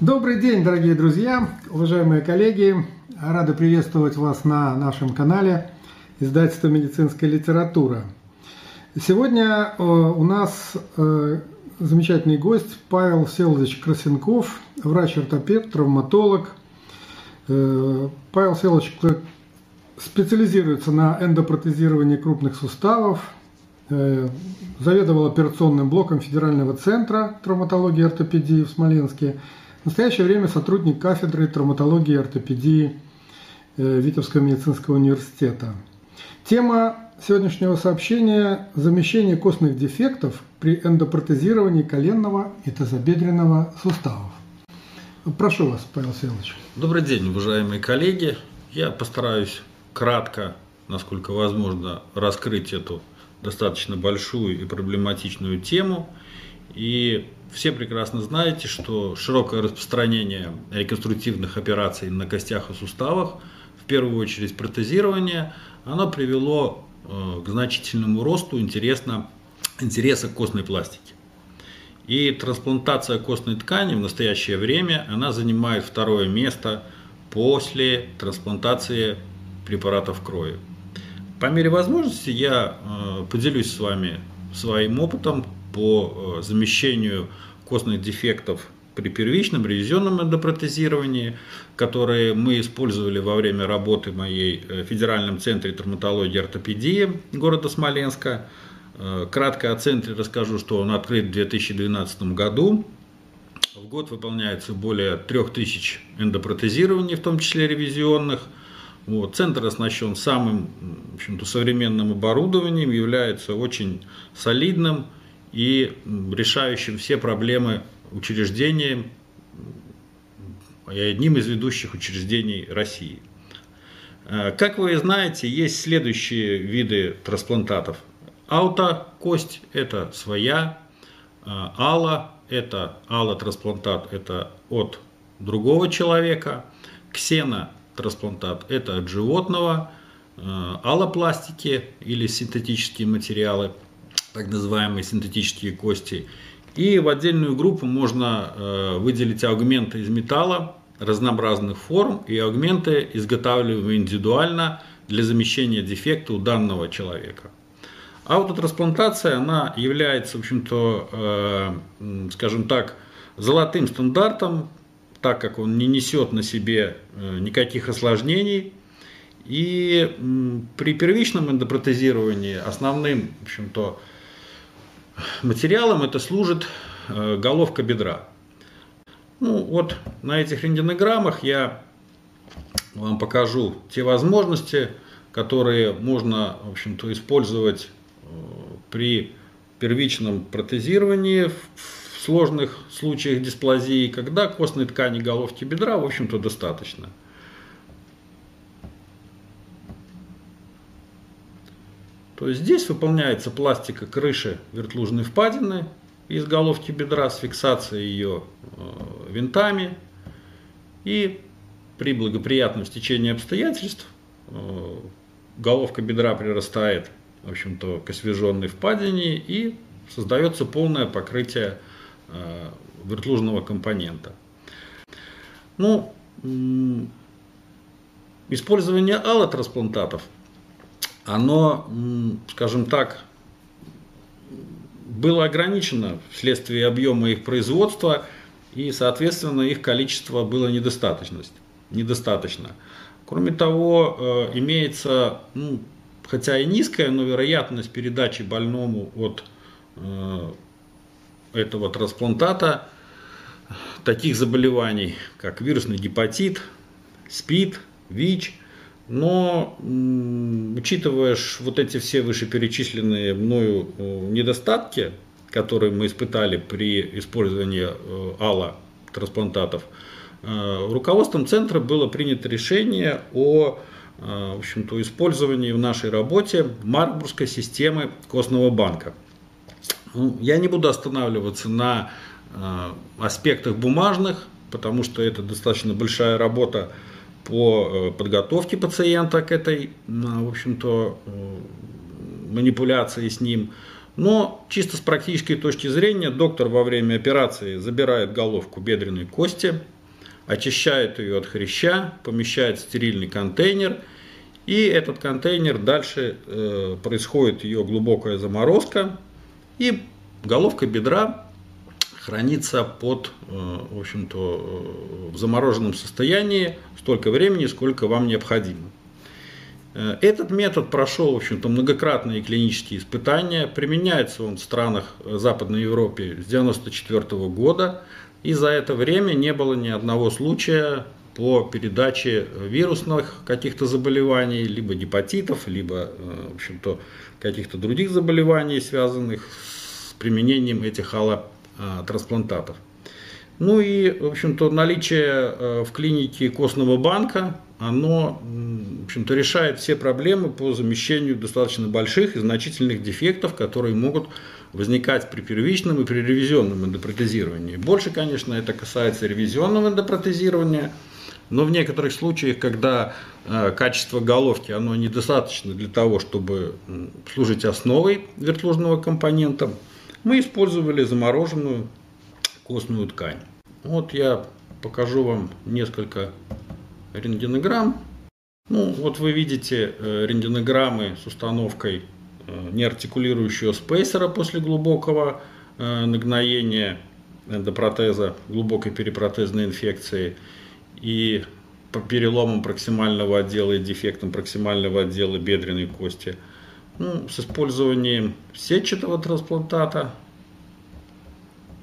Добрый день, дорогие друзья, уважаемые коллеги. Рады приветствовать вас на нашем канале издательства «Медицинская литература». Сегодня э, у нас э, замечательный гость Павел Селович Красенков, врач-ортопед, травматолог. Э, Павел Селович специализируется на эндопротезировании крупных суставов, заведовал операционным блоком Федерального центра травматологии и ортопедии в Смоленске – в настоящее время сотрудник кафедры травматологии и ортопедии э, Витебского медицинского университета. Тема сегодняшнего сообщения – замещение костных дефектов при эндопротезировании коленного и тазобедренного суставов. Прошу вас, Павел Селович. Добрый день, уважаемые коллеги. Я постараюсь кратко, насколько возможно, раскрыть эту достаточно большую и проблематичную тему и все прекрасно знаете, что широкое распространение реконструктивных операций на костях и суставах, в первую очередь протезирование, оно привело э, к значительному росту интересно, интереса к костной пластике. И трансплантация костной ткани в настоящее время она занимает второе место после трансплантации препаратов крови. По мере возможности я э, поделюсь с вами своим опытом по э, замещению костных дефектов при первичном ревизионном эндопротезировании, которые мы использовали во время работы моей в Федеральном центре травматологии и ортопедии города Смоленска. Э, кратко о центре расскажу, что он открыт в 2012 году. В год выполняется более 3000 эндопротезирований, в том числе ревизионных. Вот. Центр оснащен самым в современным оборудованием, является очень солидным, и решающим все проблемы учреждения, одним из ведущих учреждений России. Э, как вы знаете, есть следующие виды трансплантатов. Аутокость – это своя, э, ала – это аллотрансплантат – это от другого человека, ксенотрансплантат – это от животного, э, аллопластики или синтетические материалы – так называемые синтетические кости. И в отдельную группу можно э, выделить аугменты из металла разнообразных форм и аугменты, изготавливаемые индивидуально для замещения дефекта у данного человека. Аутотрансплантация, она является, в общем-то, э, скажем так, золотым стандартом, так как он не несет на себе э, никаких осложнений. И при первичном эндопротезировании основным, в общем-то, Материалом это служит э, головка бедра. Ну вот на этих рентгенограммах я вам покажу те возможности, которые можно, в общем-то, использовать э, при первичном протезировании в сложных случаях дисплазии, когда костной ткани головки бедра, в общем-то, достаточно. То есть здесь выполняется пластика крыши вертлужной впадины из головки бедра с фиксацией ее э, винтами. И при благоприятном стечении обстоятельств э, головка бедра прирастает в общем-то, к освеженной впадине и создается полное покрытие э, вертлужного компонента. Ну, использование аллотрансплантатов – оно, скажем так, было ограничено вследствие объема их производства, и, соответственно, их количество было недостаточно. недостаточно. Кроме того, э, имеется, ну, хотя и низкая, но вероятность передачи больному от э, этого трансплантата таких заболеваний, как вирусный гепатит, СПИД, ВИЧ – но учитывая вот эти все вышеперечисленные мною э, недостатки, которые мы испытали при использовании э, ала трансплантатов, э, руководством центра было принято решение о в общем-то, использовании в нашей работе Маркбургской системы костного банка. Ну, я не буду останавливаться на аспектах бумажных, потому что это достаточно большая работа по э, подготовке пациента к этой, в общем-то, э, манипуляции с ним. Но чисто с практической точки зрения доктор во время операции забирает головку бедренной кости, очищает ее от хряща, помещает в стерильный контейнер, и этот контейнер дальше э, происходит ее глубокая заморозка, и головка бедра хранится под, э, в общем-то, э, в замороженном состоянии столько времени, сколько вам необходимо. Э, этот метод прошел, в общем-то, многократные клинические испытания. Применяется он в странах Западной Европы с 1994 года. И за это время не было ни одного случая по передаче вирусных каких-то заболеваний, либо гепатитов, либо, в общем-то, каких-то других заболеваний, связанных с применением этих аллотрансплантатов. Ну и, в общем-то, наличие в клинике костного банка оно, в общем-то, решает все проблемы по замещению достаточно больших и значительных дефектов, которые могут возникать при первичном и при ревизионном эндопротезировании. Больше, конечно, это касается ревизионного эндопротезирования, но в некоторых случаях, когда э, качество головки оно недостаточно для того, чтобы служить основой вертлужного компонента, мы использовали замороженную костную ткань. Вот я покажу вам несколько рентгенограмм. Ну, вот вы видите э, рентгенограммы с установкой э, неартикулирующего спейсера после глубокого э, нагноения эндопротеза, глубокой перепротезной инфекции и по переломам проксимального отдела и дефектам проксимального отдела бедренной кости. Ну, с использованием сетчатого трансплантата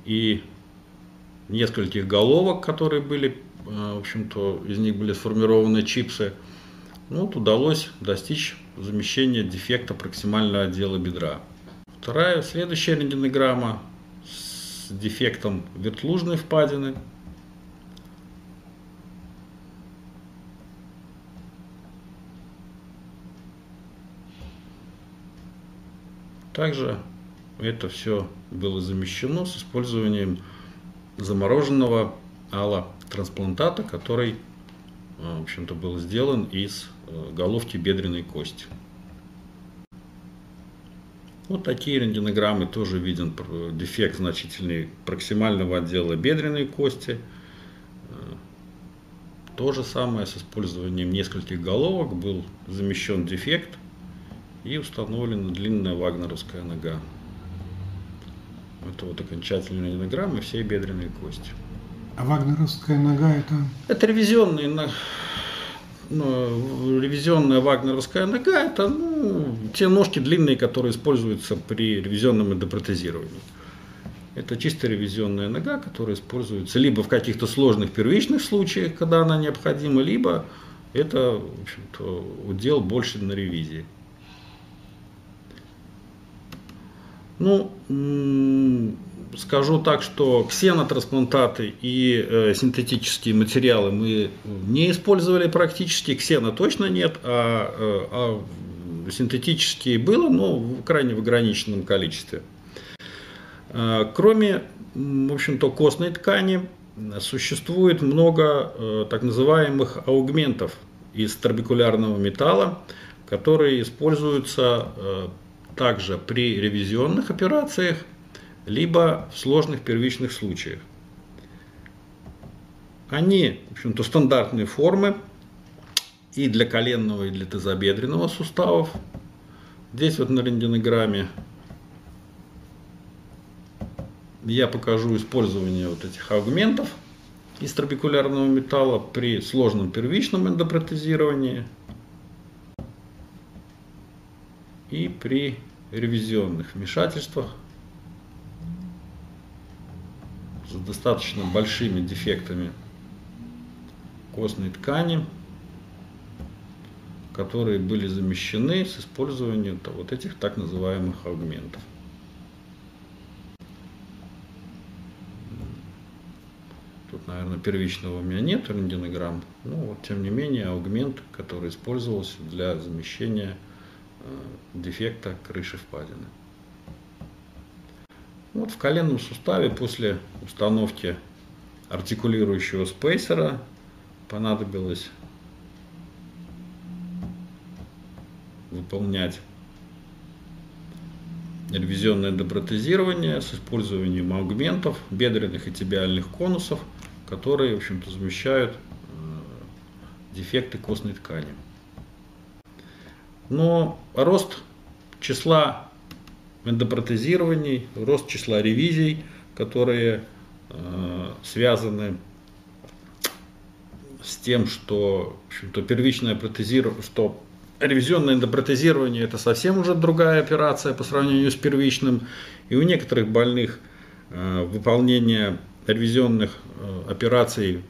и нескольких головок, которые были Э, в общем-то, из них были сформированы чипсы. Ну, вот удалось достичь замещения дефекта проксимального отдела бедра. Вторая, следующая рентгенограмма с дефектом вертлужной впадины. Также это все было замещено с использованием замороженного ала трансплантата, который, э, в общем-то, был сделан из э, головки бедренной кости. Вот такие рентгенограммы тоже виден дефект значительный проксимального отдела бедренной кости. Э, то же самое с использованием нескольких головок был замещен дефект и установлена длинная вагнеровская нога. Это вот окончательная рентгенограмма всей бедренной кости. А вагнеровская нога это? Это ревизионный, ну, ревизионная вагнеровская нога, это ну, те ножки длинные, которые используются при ревизионном эндопротезировании. Это чисто ревизионная нога, которая используется либо в каких-то сложных первичных случаях, когда она необходима, либо это в общем-то, удел больше на ревизии. Ну, скажу так, что ксенотрансплантаты и э, синтетические материалы мы не использовали практически, ксена точно нет, а, э, а синтетические было, но в крайне в ограниченном количестве. Э, кроме, в общем-то, костной ткани, существует много э, так называемых аугментов из трабекулярного металла, которые используются э, также при ревизионных операциях либо в сложных первичных случаях. Они, в общем-то, стандартные формы и для коленного, и для тазобедренного суставов. Здесь вот на рентгенограмме я покажу использование вот этих аугментов из трабекулярного металла при сложном первичном эндопротезировании и при ревизионных вмешательствах с достаточно большими дефектами костной ткани, которые были замещены с использованием вот этих так называемых аугментов. Тут, наверное, первичного у меня нет рентгенограмм, но вот, тем не менее аугмент, который использовался для замещения дефекта крыши впадины. Вот в коленном суставе после установки артикулирующего спейсера понадобилось выполнять ревизионное депротезирование с использованием аугментов, бедренных и тибиальных конусов, которые, в общем-то, замещают э, дефекты костной ткани. Но рост числа эндопротезирований, рост числа ревизий, которые э, связаны с тем, что в общем-то, первичное протезирование, что ревизионное эндопротезирование это совсем уже другая операция по сравнению с первичным. И у некоторых больных э, выполнение ревизионных э, операций,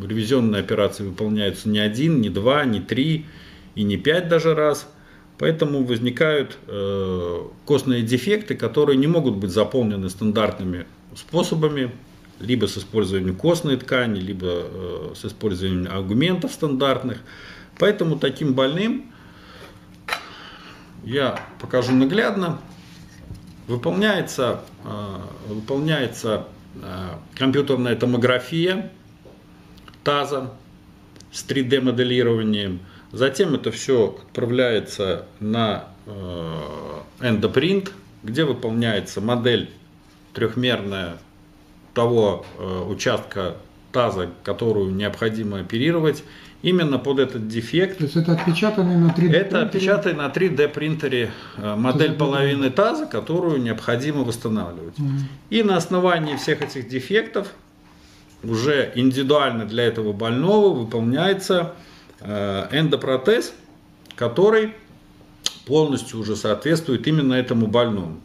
ревизионные операции выполняются не один, не два, не три и не пять даже раз. Поэтому возникают э, костные дефекты, которые не могут быть заполнены стандартными способами, либо с использованием костной ткани, либо э, с использованием аргументов стандартных. Поэтому таким больным я покажу наглядно. Выполняется, э, выполняется компьютерная томография таза с 3D моделированием. Затем это все отправляется на э, эндопринт, где выполняется модель трехмерная того участка таза, которую необходимо оперировать, именно под этот дефект. То есть это отпечатанный на 3D принтере? Это отпечатанный на 3D принтере э, модель половины таза, которую необходимо восстанавливать. Угу. И на основании всех этих дефектов уже индивидуально для этого больного выполняется э, эндопротез, который полностью уже соответствует именно этому больному.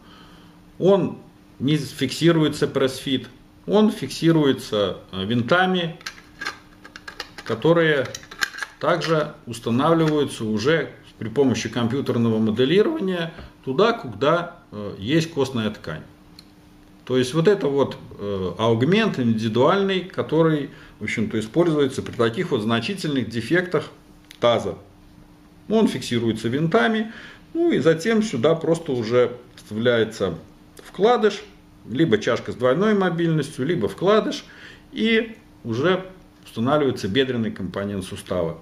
Он не фиксируется пресс-фит, он фиксируется э, винтами, которые также устанавливаются уже при помощи компьютерного моделирования туда, куда э, есть костная ткань. То есть вот это вот э, аугмент индивидуальный, который, в общем-то, используется при таких вот значительных дефектах таза. Он фиксируется винтами, ну и затем сюда просто уже вставляется вкладыш, либо чашка с двойной мобильностью, либо вкладыш, и уже устанавливается бедренный компонент сустава.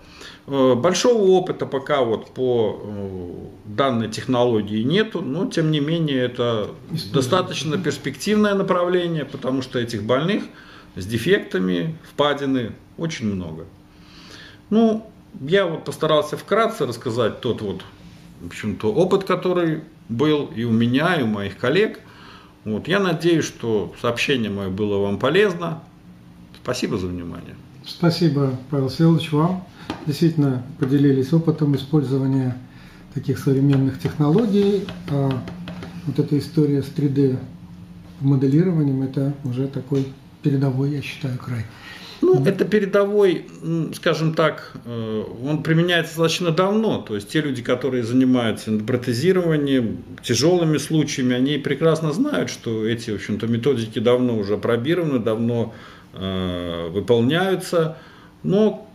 Э, большого опыта пока вот по э, данной технологии нету, но тем не менее это достаточно перспективное направление, потому что этих больных с дефектами, впадины очень много. Ну, я вот постарался вкратце рассказать тот вот, в общем-то, опыт, который был и у меня, и у моих коллег. Вот, я надеюсь, что сообщение мое было вам полезно. Спасибо за внимание. Спасибо, Павел Селович, вам. Действительно поделились опытом использования таких современных технологий. А вот эта история с 3D моделированием, это уже такой передовой, я считаю, край. Ну, это передовой, скажем так, э, он применяется достаточно давно. То есть те люди, которые занимаются протезированием, тяжелыми случаями, они прекрасно знают, что эти, в общем-то, методики давно уже пробированы, давно выполняются. Но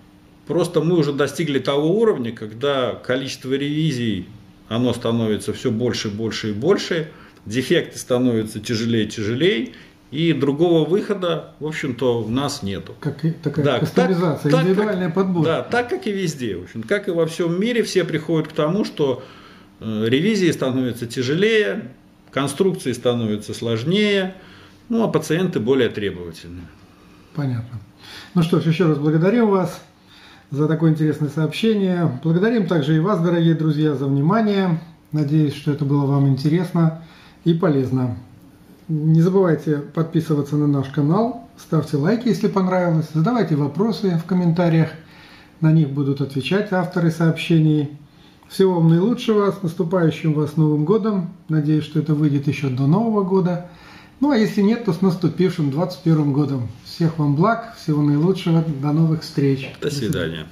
просто мы уже достигли того уровня, когда количество ревизий, оно становится все больше, больше и больше, дефекты становятся тяжелее и тяжелее, и другого выхода, в общем-то, у нас нету. Как и такая да, кастомизация, так, индивидуальная так, подбор. Да, так как и везде. В общем, как и во всем мире, все приходят к тому, что э, ревизии становятся тяжелее, конструкции становятся сложнее, ну а пациенты более требовательны. Понятно. Ну что ж, еще раз благодарим вас за такое интересное сообщение. Благодарим также и вас, дорогие друзья, за внимание. Надеюсь, что это было вам интересно и полезно. Не забывайте подписываться на наш канал, ставьте лайки, если понравилось, задавайте вопросы в комментариях, на них будут отвечать авторы сообщений. Всего вам наилучшего, с наступающим вас Новым Годом, надеюсь, что это выйдет еще до Нового года. Ну а если нет, то с наступившим 21 годом. Всех вам благ, всего наилучшего, до новых встреч. До свидания.